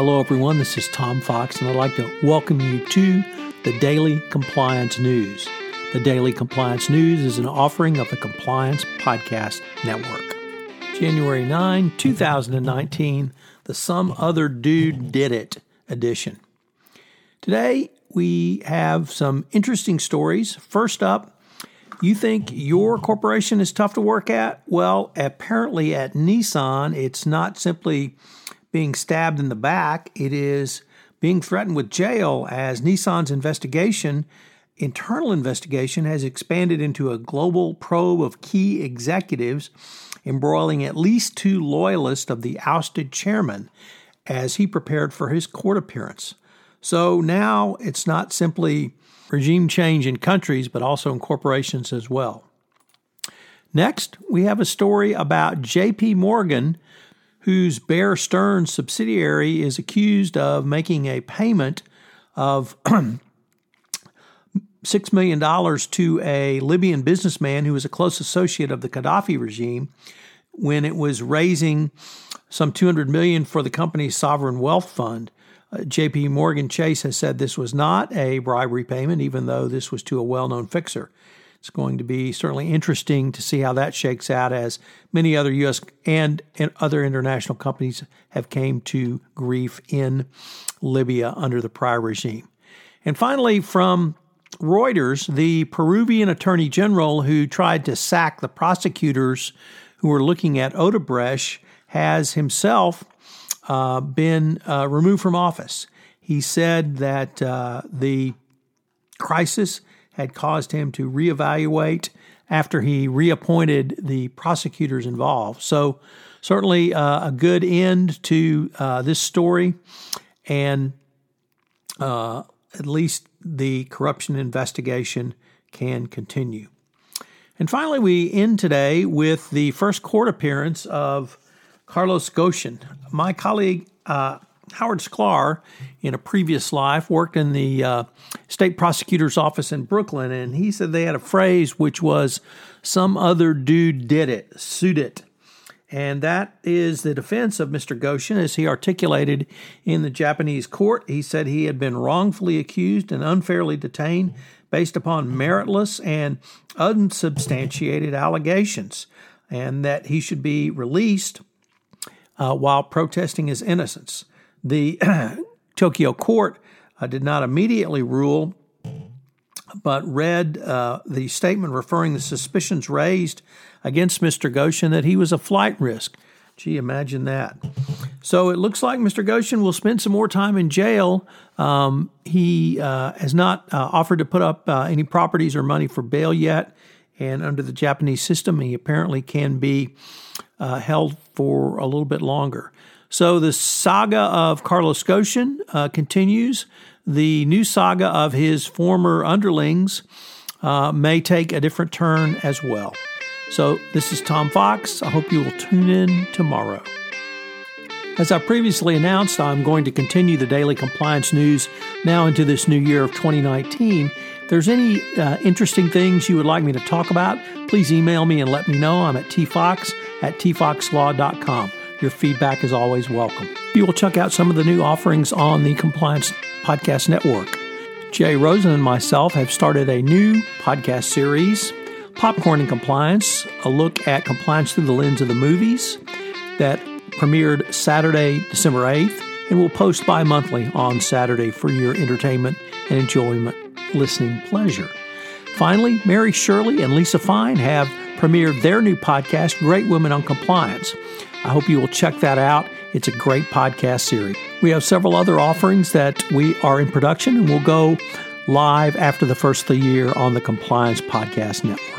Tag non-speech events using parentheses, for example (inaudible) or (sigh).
Hello, everyone. This is Tom Fox, and I'd like to welcome you to the Daily Compliance News. The Daily Compliance News is an offering of the Compliance Podcast Network. January 9, 2019, the Some Other Dude Did It edition. Today, we have some interesting stories. First up, you think your corporation is tough to work at? Well, apparently at Nissan, it's not simply being stabbed in the back, it is being threatened with jail as Nissan's investigation, internal investigation, has expanded into a global probe of key executives embroiling at least two loyalists of the ousted chairman as he prepared for his court appearance. So now it's not simply regime change in countries, but also in corporations as well. Next, we have a story about JP Morgan, whose Bear Stearns subsidiary is accused of making a payment of (clears throat) $6 million to a Libyan businessman who was a close associate of the Gaddafi regime when it was raising some 200 million for the company's sovereign wealth fund. Uh, JP Morgan Chase has said this was not a bribery payment, even though this was to a well known fixer. It's going to be certainly interesting to see how that shakes out as many other U.S. and, and other international companies have came to grief in Libya under the prior regime. And finally, from Reuters, the Peruvian attorney general who tried to sack the prosecutors who were looking at Odebrecht has himself uh, been uh, removed from office. He said that uh, the crisis had caused him to reevaluate after he reappointed the prosecutors involved. So, certainly uh, a good end to uh, this story, and uh, at least the corruption investigation can continue. And finally, we end today with the first court appearance of Carlos Ghosn. My colleague uh, Howard Sklar, in a previous life, worked in the uh, state prosecutor's office in Brooklyn, and he said they had a phrase which was "some other dude did it, sued it." And that is the defense of Mr. Ghosn as he articulated in the Japanese court. He said he had been wrongfully accused and unfairly detained based upon meritless and unsubstantiated allegations, and that he should be released uh, while protesting his innocence. The (clears throat) Tokyo court uh, did not immediately rule, but read uh, the statement referring the suspicions raised against Mr. Ghosn that he was a flight risk. Gee, imagine that. So it looks like Mr. Ghosn will spend some more time in jail. Um, he uh, has not uh, offered to put up uh, any properties or money for bail yet. And under the Japanese system, he apparently can be uh, held for a little bit longer. So the saga of Carlos Ghosn uh, continues. The new saga of his former underlings uh, may take a different turn as well. So this is Tom Fox. I hope you will tune in tomorrow. As I previously announced, I'm going to continue the daily compliance news now into this new year of 2019 there's any uh, interesting things you would like me to talk about, please email me and let me know. I'm at tfox at tfoxlaw.com. Your feedback is always welcome. You will check out some of the new offerings on the Compliance Podcast Network. Jay Rosen and myself have started a new podcast series, Popcorn and Compliance, a look at compliance through the lens of the movies, that premiered Saturday, December 8th, and will post bi monthly on Saturday for your entertainment and enjoyment listening pleasure. Finally, Mary Shirley and Lisa Fine have premiered their new podcast, Great Women on Compliance. I hope you will check that out. It's a great podcast series. We have several other offerings that we are in production and will go live after the first of the year on the Compliance Podcast Network.